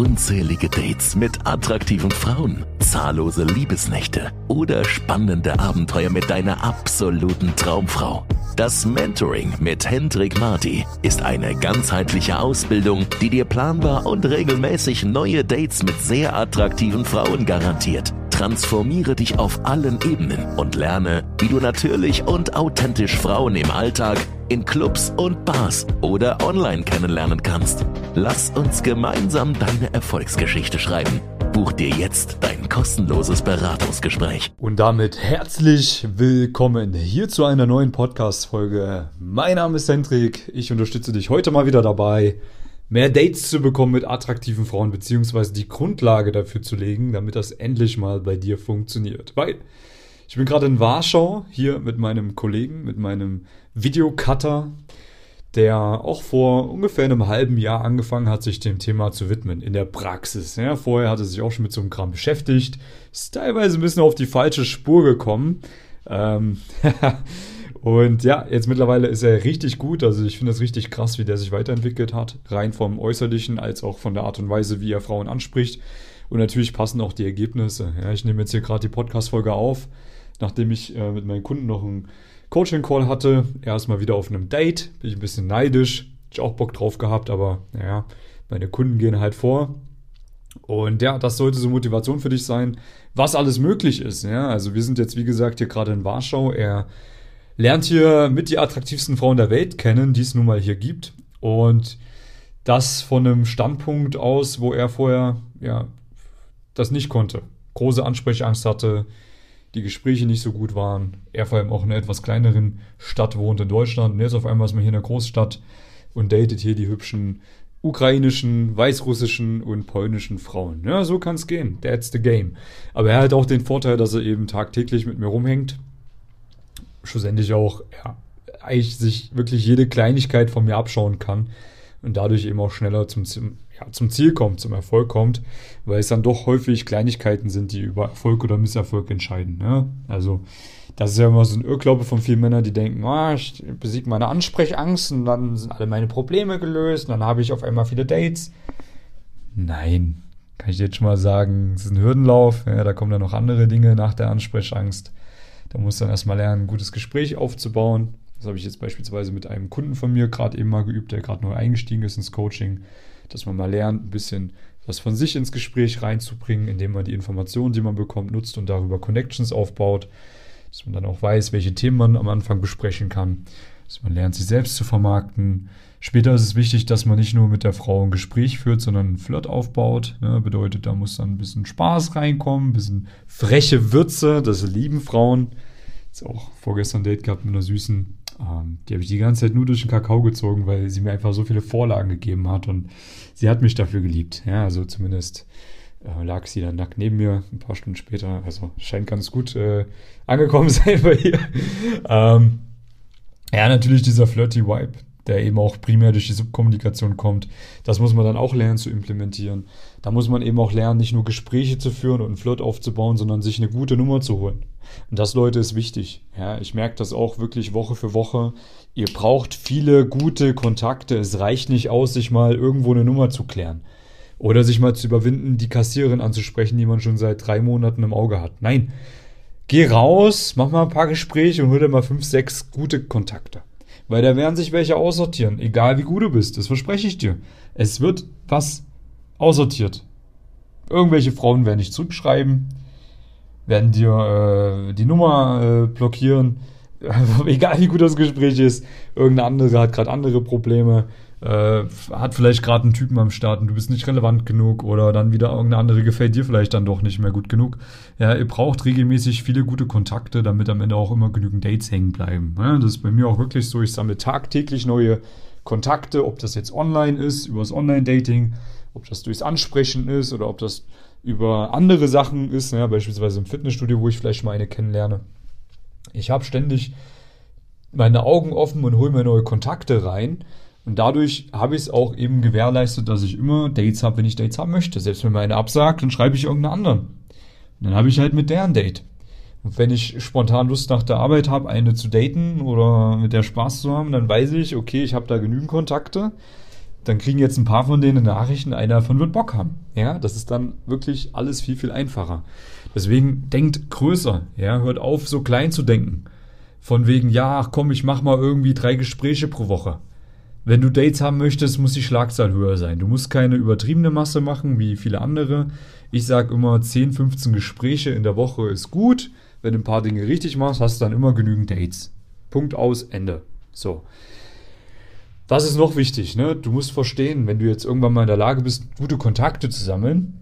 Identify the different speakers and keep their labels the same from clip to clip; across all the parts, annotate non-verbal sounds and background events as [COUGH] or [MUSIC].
Speaker 1: unzählige Dates mit attraktiven Frauen, zahllose Liebesnächte oder spannende Abenteuer mit deiner absoluten Traumfrau. Das Mentoring mit Hendrik Marti ist eine ganzheitliche Ausbildung, die dir planbar und regelmäßig neue Dates mit sehr attraktiven Frauen garantiert. Transformiere dich auf allen Ebenen und lerne, wie du natürlich und authentisch Frauen im Alltag, in Clubs und Bars oder online kennenlernen kannst. Lass uns gemeinsam deine Erfolgsgeschichte schreiben. Buch dir jetzt dein kostenloses Beratungsgespräch.
Speaker 2: Und damit herzlich willkommen hier zu einer neuen Podcast-Folge. Mein Name ist Hendrik. Ich unterstütze dich heute mal wieder dabei, mehr Dates zu bekommen mit attraktiven Frauen, beziehungsweise die Grundlage dafür zu legen, damit das endlich mal bei dir funktioniert. Weil ich bin gerade in Warschau hier mit meinem Kollegen, mit meinem Videocutter, der auch vor ungefähr einem halben Jahr angefangen hat, sich dem Thema zu widmen in der Praxis. Ja, vorher hat er sich auch schon mit so einem Kram beschäftigt, ist teilweise ein bisschen auf die falsche Spur gekommen. Ähm, [LAUGHS] Und ja, jetzt mittlerweile ist er richtig gut. Also ich finde es richtig krass, wie der sich weiterentwickelt hat. Rein vom Äußerlichen als auch von der Art und Weise, wie er Frauen anspricht. Und natürlich passen auch die Ergebnisse. Ja, ich nehme jetzt hier gerade die Podcast-Folge auf, nachdem ich äh, mit meinen Kunden noch einen Coaching-Call hatte. Er ist mal wieder auf einem Date. Bin ich ein bisschen neidisch. Hab ich auch Bock drauf gehabt, aber naja, meine Kunden gehen halt vor. Und ja, das sollte so Motivation für dich sein, was alles möglich ist. Ja, also wir sind jetzt, wie gesagt, hier gerade in Warschau. Er lernt hier mit die attraktivsten Frauen der Welt kennen, die es nun mal hier gibt. Und das von einem Standpunkt aus, wo er vorher ja das nicht konnte. Große Ansprechangst hatte, die Gespräche nicht so gut waren. Er vor allem auch in einer etwas kleineren Stadt wohnt in Deutschland. Und jetzt auf einmal ist man hier in einer Großstadt und datet hier die hübschen ukrainischen, weißrussischen und polnischen Frauen. Ja, so kann es gehen. That's the game. Aber er hat auch den Vorteil, dass er eben tagtäglich mit mir rumhängt schlussendlich auch ja, eigentlich sich wirklich jede Kleinigkeit von mir abschauen kann und dadurch eben auch schneller zum, ja, zum Ziel kommt, zum Erfolg kommt, weil es dann doch häufig Kleinigkeiten sind, die über Erfolg oder Misserfolg entscheiden. Ne? Also das ist ja immer so ein Irrglaube von vielen Männern, die denken, oh, ich besiege meine Ansprechangst und dann sind alle meine Probleme gelöst und dann habe ich auf einmal viele Dates. Nein, kann ich jetzt schon mal sagen, es ist ein Hürdenlauf, ja, da kommen dann noch andere Dinge nach der Ansprechangst. Da muss dann erstmal lernen, ein gutes Gespräch aufzubauen. Das habe ich jetzt beispielsweise mit einem Kunden von mir gerade eben mal geübt, der gerade neu eingestiegen ist ins Coaching, dass man mal lernt, ein bisschen was von sich ins Gespräch reinzubringen, indem man die Informationen, die man bekommt, nutzt und darüber Connections aufbaut. Dass man dann auch weiß, welche Themen man am Anfang besprechen kann. Dass man lernt, sich selbst zu vermarkten. Später ist es wichtig, dass man nicht nur mit der Frau ein Gespräch führt, sondern einen Flirt aufbaut. Ja, bedeutet, da muss dann ein bisschen Spaß reinkommen, ein bisschen freche Würze. Das lieben Frauen. Jetzt auch vorgestern ein Date gehabt mit einer süßen. Ähm, die habe ich die ganze Zeit nur durch den Kakao gezogen, weil sie mir einfach so viele Vorlagen gegeben hat und sie hat mich dafür geliebt. Ja, also zumindest äh, lag sie dann nackt neben mir ein paar Stunden später. Also scheint ganz gut äh, angekommen [LAUGHS] sein bei ihr. ähm, ja, natürlich dieser flirty Vibe, der eben auch primär durch die Subkommunikation kommt. Das muss man dann auch lernen zu implementieren. Da muss man eben auch lernen, nicht nur Gespräche zu führen und einen Flirt aufzubauen, sondern sich eine gute Nummer zu holen. Und das, Leute, ist wichtig. Ja, ich merke das auch wirklich Woche für Woche. Ihr braucht viele gute Kontakte. Es reicht nicht aus, sich mal irgendwo eine Nummer zu klären. Oder sich mal zu überwinden, die Kassiererin anzusprechen, die man schon seit drei Monaten im Auge hat. Nein. Geh raus, mach mal ein paar Gespräche und hol dir mal fünf, sechs gute Kontakte. Weil da werden sich welche aussortieren, egal wie gut du bist, das verspreche ich dir. Es wird was aussortiert. Irgendwelche Frauen werden dich zurückschreiben, werden dir äh, die Nummer äh, blockieren, [LAUGHS] egal wie gut das Gespräch ist. Irgendeine andere hat gerade andere Probleme, äh, hat vielleicht gerade einen Typen am Start und du bist nicht relevant genug oder dann wieder irgendeine andere gefällt dir vielleicht dann doch nicht mehr gut genug. Ja, ihr braucht regelmäßig viele gute Kontakte, damit am Ende auch immer genügend Dates hängen bleiben. Ja, das ist bei mir auch wirklich so. Ich sammle tagtäglich neue Kontakte, ob das jetzt online ist, übers Online-Dating, ob das durchs Ansprechen ist oder ob das über andere Sachen ist, ja, beispielsweise im Fitnessstudio, wo ich vielleicht mal eine kennenlerne. Ich habe ständig meine Augen offen und hole mir neue Kontakte rein. Und dadurch habe ich es auch eben gewährleistet, dass ich immer Dates habe, wenn ich Dates haben möchte. Selbst wenn mir eine absagt, dann schreibe ich irgendeinen anderen. Und dann habe ich halt mit der ein Date. Und wenn ich spontan Lust nach der Arbeit habe, eine zu daten oder mit der Spaß zu haben, dann weiß ich, okay, ich habe da genügend Kontakte. dann kriegen jetzt ein paar von denen Nachrichten, einer davon wird Bock haben. Ja, das ist dann wirklich alles viel, viel einfacher. Deswegen denkt größer, ja, hört auf, so klein zu denken. Von wegen, ja, ach komm, ich mach mal irgendwie drei Gespräche pro Woche. Wenn du Dates haben möchtest, muss die Schlagzahl höher sein. Du musst keine übertriebene Masse machen, wie viele andere. Ich sag immer, 10, 15 Gespräche in der Woche ist gut. Wenn du ein paar Dinge richtig machst, hast du dann immer genügend Dates. Punkt aus, Ende. So. Was ist noch wichtig? Ne? Du musst verstehen, wenn du jetzt irgendwann mal in der Lage bist, gute Kontakte zu sammeln,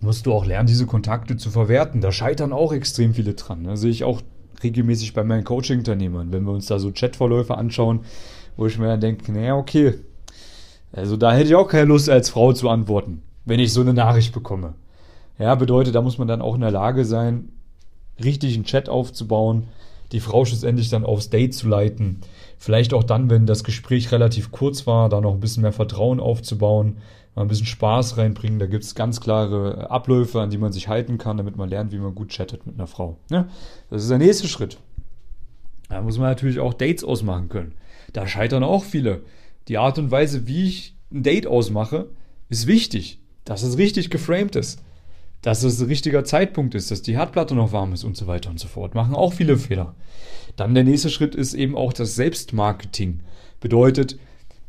Speaker 2: musst du auch lernen, diese Kontakte zu verwerten. Da scheitern auch extrem viele dran. Ne? Sehe ich auch regelmäßig bei meinen Coaching-Unternehmern, wenn wir uns da so Chatverläufe anschauen, wo ich mir dann denke, naja, okay, also da hätte ich auch keine Lust als Frau zu antworten, wenn ich so eine Nachricht bekomme. Ja, bedeutet, da muss man dann auch in der Lage sein, richtig einen Chat aufzubauen, die Frau schlussendlich dann aufs Date zu leiten, Vielleicht auch dann, wenn das Gespräch relativ kurz war, da noch ein bisschen mehr Vertrauen aufzubauen, mal ein bisschen Spaß reinbringen. Da gibt es ganz klare Abläufe, an die man sich halten kann, damit man lernt, wie man gut chattet mit einer Frau. Ja, das ist der nächste Schritt. Da muss man natürlich auch Dates ausmachen können. Da scheitern auch viele. Die Art und Weise, wie ich ein Date ausmache, ist wichtig, dass es richtig geframed ist, dass es ein richtiger Zeitpunkt ist, dass die Herdplatte noch warm ist und so weiter und so fort. Machen auch viele Fehler. Dann der nächste Schritt ist eben auch das Selbstmarketing. Bedeutet,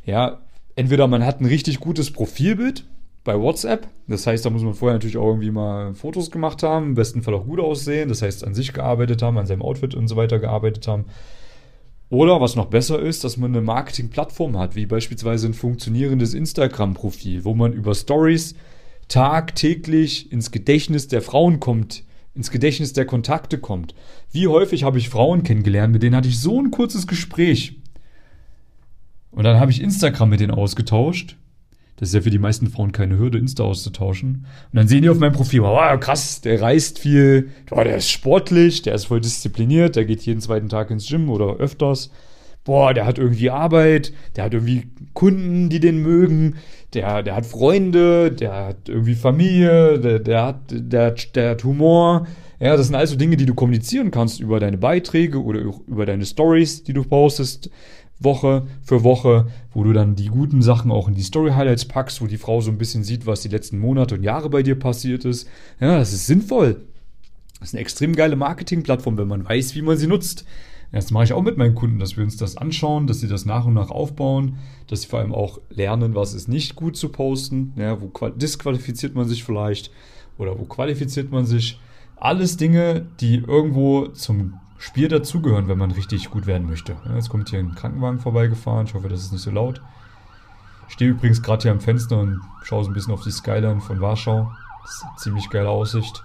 Speaker 2: ja, entweder man hat ein richtig gutes Profilbild bei WhatsApp. Das heißt, da muss man vorher natürlich auch irgendwie mal Fotos gemacht haben, im besten Fall auch gut aussehen. Das heißt, an sich gearbeitet haben, an seinem Outfit und so weiter gearbeitet haben. Oder was noch besser ist, dass man eine Marketingplattform hat, wie beispielsweise ein funktionierendes Instagram-Profil, wo man über Stories tagtäglich ins Gedächtnis der Frauen kommt, ins Gedächtnis der Kontakte kommt. Wie häufig habe ich Frauen kennengelernt, mit denen hatte ich so ein kurzes Gespräch. Und dann habe ich Instagram mit denen ausgetauscht. Das ist ja für die meisten Frauen keine Hürde, Insta auszutauschen. Und dann sehen die auf meinem Profil, wow, krass, der reist viel, oh, der ist sportlich, der ist voll diszipliniert, der geht jeden zweiten Tag ins Gym oder öfters. Boah, der hat irgendwie Arbeit, der hat irgendwie Kunden, die den mögen, der, der hat Freunde, der hat irgendwie Familie, der, der, hat, der, der hat Humor. Ja, das sind also Dinge, die du kommunizieren kannst über deine Beiträge oder über deine Stories, die du postest, Woche für Woche, wo du dann die guten Sachen auch in die Story-Highlights packst, wo die Frau so ein bisschen sieht, was die letzten Monate und Jahre bei dir passiert ist. Ja, das ist sinnvoll. Das ist eine extrem geile Marketingplattform, wenn man weiß, wie man sie nutzt. Das mache ich auch mit meinen Kunden, dass wir uns das anschauen, dass sie das nach und nach aufbauen, dass sie vor allem auch lernen, was ist nicht gut zu posten, ja, wo disqualifiziert man sich vielleicht oder wo qualifiziert man sich. Alles Dinge, die irgendwo zum Spiel dazugehören, wenn man richtig gut werden möchte. Jetzt kommt hier ein Krankenwagen vorbeigefahren, ich hoffe, das ist nicht so laut. Ich stehe übrigens gerade hier am Fenster und schaue so ein bisschen auf die Skyline von Warschau. Ziemlich geile Aussicht.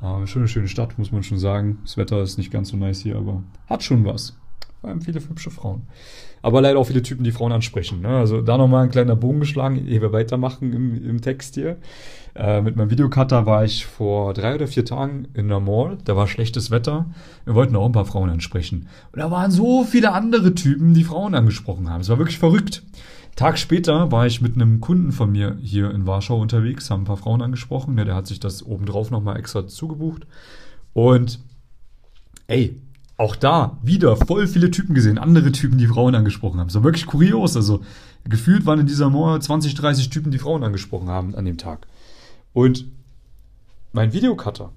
Speaker 2: Schon eine schöne Stadt, muss man schon sagen. Das Wetter ist nicht ganz so nice hier, aber hat schon was. Vor allem viele hübsche Frauen. Aber leider auch viele Typen, die Frauen ansprechen. Ne? Also da nochmal ein kleiner Bogen geschlagen, ehe wir weitermachen im, im Text hier. Äh, mit meinem Videocutter war ich vor drei oder vier Tagen in der Mall. Da war schlechtes Wetter. Wir wollten auch ein paar Frauen ansprechen. Und da waren so viele andere Typen, die Frauen angesprochen haben. Es war wirklich verrückt. Tag später war ich mit einem Kunden von mir hier in Warschau unterwegs, haben ein paar Frauen angesprochen. Ja, der hat sich das obendrauf nochmal extra zugebucht. Und ey, auch da wieder voll viele Typen gesehen, andere Typen, die Frauen angesprochen haben. So wirklich kurios. Also gefühlt waren in dieser Mauer 20, 30 Typen, die Frauen angesprochen haben an dem Tag. Und mein Videocutter,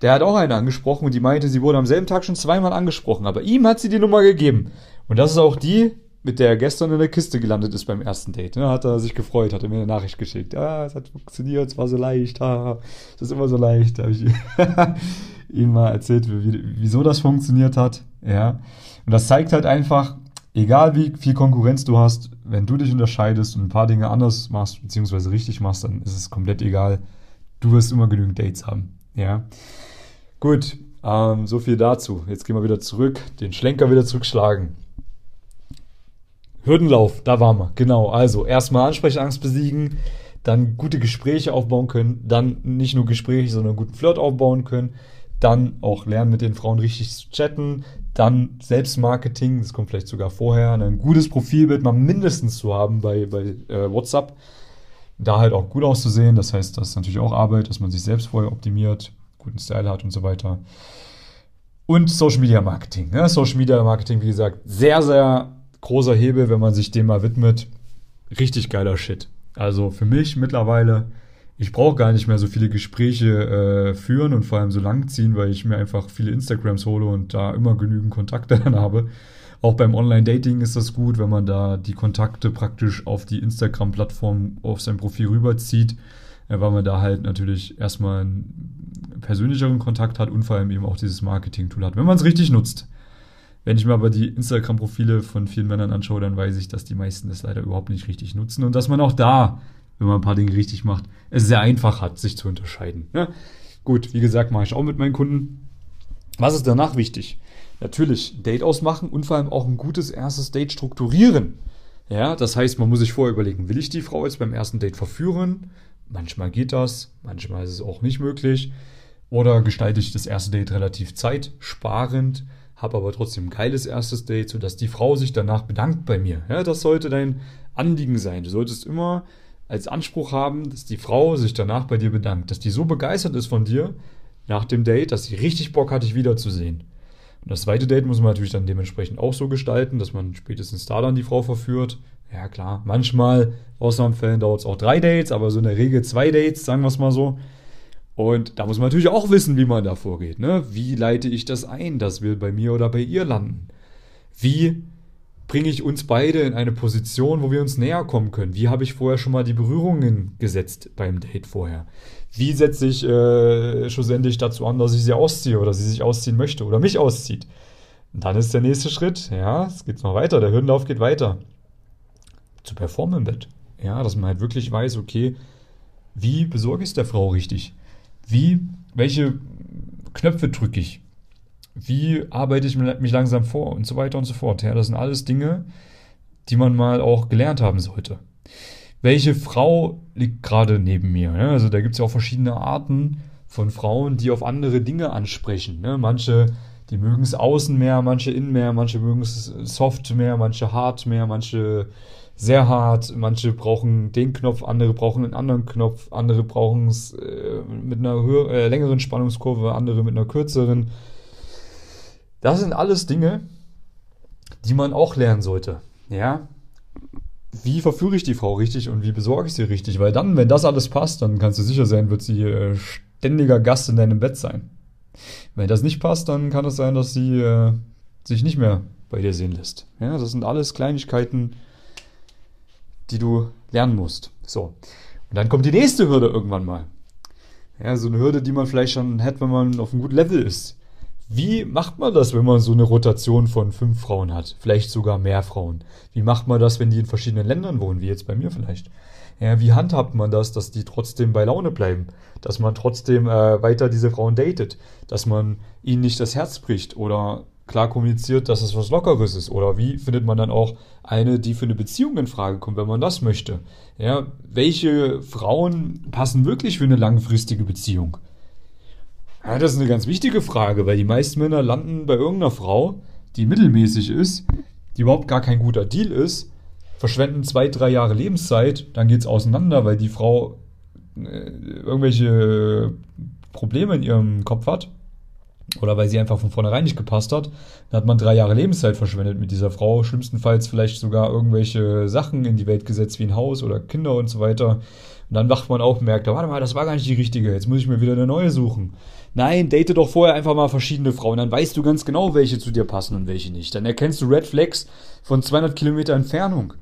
Speaker 2: der hat auch eine angesprochen und die meinte, sie wurde am selben Tag schon zweimal angesprochen, aber ihm hat sie die Nummer gegeben. Und das ist auch die, mit der er gestern in der Kiste gelandet ist beim ersten Date. Ne? Hat er sich gefreut, hat er mir eine Nachricht geschickt. Ja, es hat funktioniert, es war so leicht. Ha, es ist immer so leicht. [LAUGHS] Ihm mal erzählt, wie, wieso das funktioniert hat. Ja. Und das zeigt halt einfach, egal wie viel Konkurrenz du hast, wenn du dich unterscheidest und ein paar Dinge anders machst, beziehungsweise richtig machst, dann ist es komplett egal. Du wirst immer genügend Dates haben. Ja. Gut, ähm, so viel dazu. Jetzt gehen wir wieder zurück, den Schlenker wieder zurückschlagen. Hürdenlauf, da waren wir. Genau. Also erstmal Ansprechangst besiegen, dann gute Gespräche aufbauen können, dann nicht nur Gespräche, sondern guten Flirt aufbauen können, dann auch lernen, mit den Frauen richtig zu chatten, dann Selbstmarketing, das kommt vielleicht sogar vorher, ein gutes Profilbild mal mindestens zu haben bei, bei äh, WhatsApp. Da halt auch gut auszusehen, das heißt, das ist natürlich auch Arbeit, dass man sich selbst vorher optimiert, guten Style hat und so weiter. Und Social Media Marketing. Ne? Social Media Marketing, wie gesagt, sehr, sehr großer Hebel, wenn man sich dem mal widmet. richtig geiler Shit. Also für mich mittlerweile, ich brauche gar nicht mehr so viele Gespräche äh, führen und vor allem so lang ziehen, weil ich mir einfach viele Instagrams hole und da immer genügend Kontakte [LAUGHS] dann habe. Auch beim Online-Dating ist das gut, wenn man da die Kontakte praktisch auf die Instagram-Plattform auf sein Profil rüberzieht, äh, weil man da halt natürlich erstmal einen persönlicheren Kontakt hat und vor allem eben auch dieses Marketing-Tool hat, wenn man es richtig nutzt. Wenn ich mir aber die Instagram-Profile von vielen Männern anschaue, dann weiß ich, dass die meisten das leider überhaupt nicht richtig nutzen und dass man auch da, wenn man ein paar Dinge richtig macht, es sehr einfach hat, sich zu unterscheiden. Ja? Gut, wie gesagt, mache ich auch mit meinen Kunden. Was ist danach wichtig? Natürlich Date ausmachen und vor allem auch ein gutes erstes Date strukturieren. Ja, das heißt, man muss sich vorher überlegen, will ich die Frau jetzt beim ersten Date verführen? Manchmal geht das, manchmal ist es auch nicht möglich. Oder gestalte ich das erste Date relativ zeitsparend? habe aber trotzdem ein geiles erstes Date, sodass die Frau sich danach bedankt bei mir. Ja, das sollte dein Anliegen sein. Du solltest immer als Anspruch haben, dass die Frau sich danach bei dir bedankt, dass die so begeistert ist von dir nach dem Date, dass sie richtig Bock hat, dich wiederzusehen. Und das zweite Date muss man natürlich dann dementsprechend auch so gestalten, dass man spätestens da dann die Frau verführt. Ja klar, manchmal, Ausnahmefällen dauert es auch drei Dates, aber so in der Regel zwei Dates, sagen wir es mal so. Und da muss man natürlich auch wissen, wie man da vorgeht. Ne? Wie leite ich das ein, dass wir bei mir oder bei ihr landen? Wie bringe ich uns beide in eine Position, wo wir uns näher kommen können? Wie habe ich vorher schon mal die Berührungen gesetzt beim Date vorher? Wie setze ich äh, schlussendlich dazu an, dass ich sie ausziehe oder sie sich ausziehen möchte oder mich auszieht? Und dann ist der nächste Schritt, ja, es geht noch weiter, der Hürdenlauf geht weiter. Zu performen im Bett. Ja, dass man halt wirklich weiß, okay, wie besorge ich es der Frau richtig? Wie, welche Knöpfe drücke ich? Wie arbeite ich mich langsam vor und so weiter und so fort. Ja, das sind alles Dinge, die man mal auch gelernt haben sollte. Welche Frau liegt gerade neben mir? Ja, also da gibt es ja auch verschiedene Arten von Frauen, die auf andere Dinge ansprechen. Ne? Manche, die mögen es außen mehr, manche innen mehr, manche mögen es soft mehr, manche hart mehr, manche sehr hart, manche brauchen den Knopf, andere brauchen einen anderen Knopf, andere brauchen es äh, mit einer höher, äh, längeren Spannungskurve, andere mit einer kürzeren. Das sind alles Dinge, die man auch lernen sollte. Ja, wie verführe ich die Frau richtig und wie besorge ich sie richtig? Weil dann, wenn das alles passt, dann kannst du sicher sein, wird sie äh, ständiger Gast in deinem Bett sein. Wenn das nicht passt, dann kann es sein, dass sie äh, sich nicht mehr bei dir sehen lässt. Ja, das sind alles Kleinigkeiten, die du lernen musst. So. Und dann kommt die nächste Hürde irgendwann mal. Ja, so eine Hürde, die man vielleicht schon hat, wenn man auf einem guten Level ist. Wie macht man das, wenn man so eine Rotation von fünf Frauen hat? Vielleicht sogar mehr Frauen. Wie macht man das, wenn die in verschiedenen Ländern wohnen, wie jetzt bei mir vielleicht? Ja, wie handhabt man das, dass die trotzdem bei Laune bleiben? Dass man trotzdem äh, weiter diese Frauen datet? Dass man ihnen nicht das Herz bricht? Oder klar kommuniziert, dass es was Lockeres ist? Oder wie findet man dann auch eine, die für eine Beziehung in Frage kommt, wenn man das möchte? Ja, welche Frauen passen wirklich für eine langfristige Beziehung? Ja, das ist eine ganz wichtige Frage, weil die meisten Männer landen bei irgendeiner Frau, die mittelmäßig ist, die überhaupt gar kein guter Deal ist, verschwenden zwei, drei Jahre Lebenszeit, dann geht es auseinander, weil die Frau äh, irgendwelche Probleme in ihrem Kopf hat oder weil sie einfach von vornherein nicht gepasst hat, dann hat man drei Jahre Lebenszeit verschwendet mit dieser Frau. Schlimmstenfalls vielleicht sogar irgendwelche Sachen in die Welt gesetzt, wie ein Haus oder Kinder und so weiter. Und dann wacht man auf und merkt, warte mal, das war gar nicht die richtige, jetzt muss ich mir wieder eine neue suchen. Nein, date doch vorher einfach mal verschiedene Frauen, dann weißt du ganz genau, welche zu dir passen und welche nicht. Dann erkennst du Red Flags von 200 Kilometer Entfernung.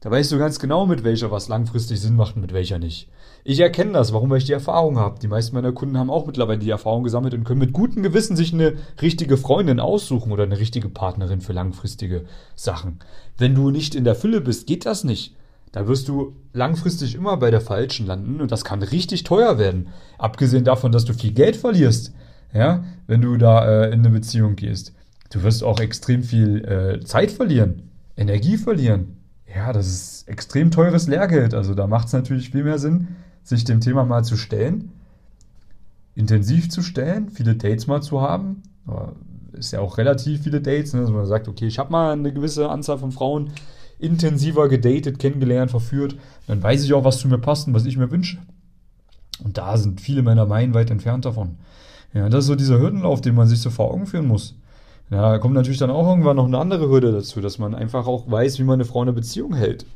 Speaker 2: Da weißt du ganz genau, mit welcher was langfristig Sinn macht und mit welcher nicht. Ich erkenne das, warum, weil ich die Erfahrung habe. Die meisten meiner Kunden haben auch mittlerweile die Erfahrung gesammelt und können mit gutem Gewissen sich eine richtige Freundin aussuchen oder eine richtige Partnerin für langfristige Sachen. Wenn du nicht in der Fülle bist, geht das nicht. Da wirst du langfristig immer bei der falschen landen und das kann richtig teuer werden. Abgesehen davon, dass du viel Geld verlierst, ja, wenn du da äh, in eine Beziehung gehst. Du wirst auch extrem viel äh, Zeit verlieren, Energie verlieren, ja, das ist extrem teures Lehrgeld. Also da macht es natürlich viel mehr Sinn, sich dem Thema mal zu stellen, intensiv zu stellen, viele Dates mal zu haben. Ist ja auch relativ viele Dates, ne? dass man sagt, okay, ich habe mal eine gewisse Anzahl von Frauen intensiver gedatet, kennengelernt, verführt. Dann weiß ich auch, was zu mir passt und was ich mir wünsche. Und da sind viele Männer meilenweit entfernt davon. Ja, das ist so dieser Hürdenlauf, den man sich so vor Augen führen muss. Ja, da kommt natürlich dann auch irgendwann noch eine andere Hürde dazu, dass man einfach auch weiß, wie man eine Frau in einer Beziehung hält.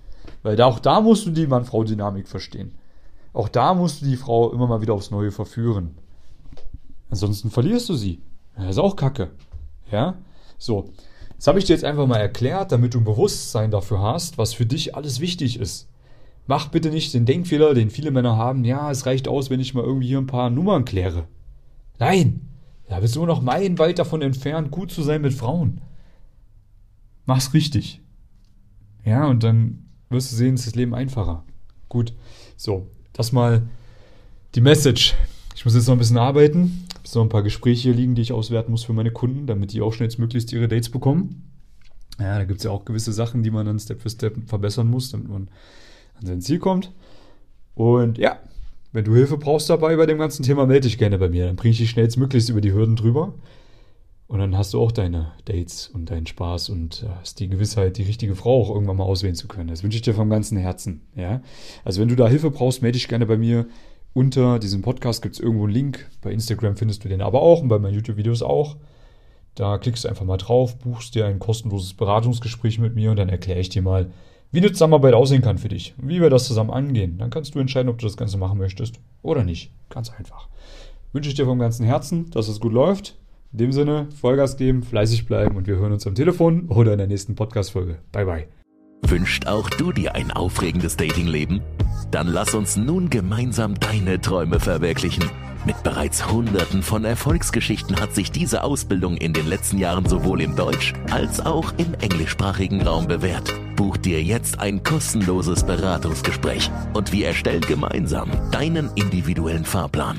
Speaker 2: Weil da, auch da musst du die Mann-Frau-Dynamik verstehen. Auch da musst du die Frau immer mal wieder aufs Neue verführen. Ansonsten verlierst du sie. Das ist auch Kacke. Ja? So. Das habe ich dir jetzt einfach mal erklärt, damit du ein Bewusstsein dafür hast, was für dich alles wichtig ist. Mach bitte nicht den Denkfehler, den viele Männer haben, ja, es reicht aus, wenn ich mal irgendwie hier ein paar Nummern kläre. Nein! Da bist du nur noch meilenweit davon entfernt, gut zu sein mit Frauen. Mach's richtig. Ja, und dann wirst du sehen, ist das Leben einfacher. Gut. So, das mal die Message. Ich muss jetzt noch ein bisschen arbeiten. Ich habe noch ein paar Gespräche hier liegen, die ich auswerten muss für meine Kunden, damit die auch schnellstmöglichst ihre Dates bekommen. Ja, da gibt es ja auch gewisse Sachen, die man dann Step für Step verbessern muss, damit man an sein Ziel kommt. Und ja, wenn du Hilfe brauchst dabei bei dem ganzen Thema, melde dich gerne bei mir. Dann bringe ich dich schnellstmöglichst über die Hürden drüber. Und dann hast du auch deine Dates und deinen Spaß und äh, hast die Gewissheit, die richtige Frau auch irgendwann mal auswählen zu können. Das wünsche ich dir vom ganzen Herzen. Ja? Also wenn du da Hilfe brauchst, melde dich gerne bei mir. Unter diesem Podcast gibt es irgendwo einen Link. Bei Instagram findest du den aber auch und bei meinen YouTube-Videos auch. Da klickst du einfach mal drauf, buchst dir ein kostenloses Beratungsgespräch mit mir und dann erkläre ich dir mal, wie eine Zusammenarbeit aussehen kann für dich und wie wir das zusammen angehen. Dann kannst du entscheiden, ob du das Ganze machen möchtest oder nicht. Ganz einfach. Wünsche ich dir vom ganzen Herzen, dass es gut läuft. In dem Sinne, Vollgas geben, fleißig bleiben und wir hören uns am Telefon oder in der nächsten Podcast-Folge. Bye, bye.
Speaker 1: Wünscht auch du dir ein aufregendes Datingleben? Dann lass uns nun gemeinsam deine Träume verwirklichen. Mit bereits hunderten von Erfolgsgeschichten hat sich diese Ausbildung in den letzten Jahren sowohl im Deutsch- als auch im englischsprachigen Raum bewährt. Buch dir jetzt ein kostenloses Beratungsgespräch und wir erstellen gemeinsam deinen individuellen Fahrplan.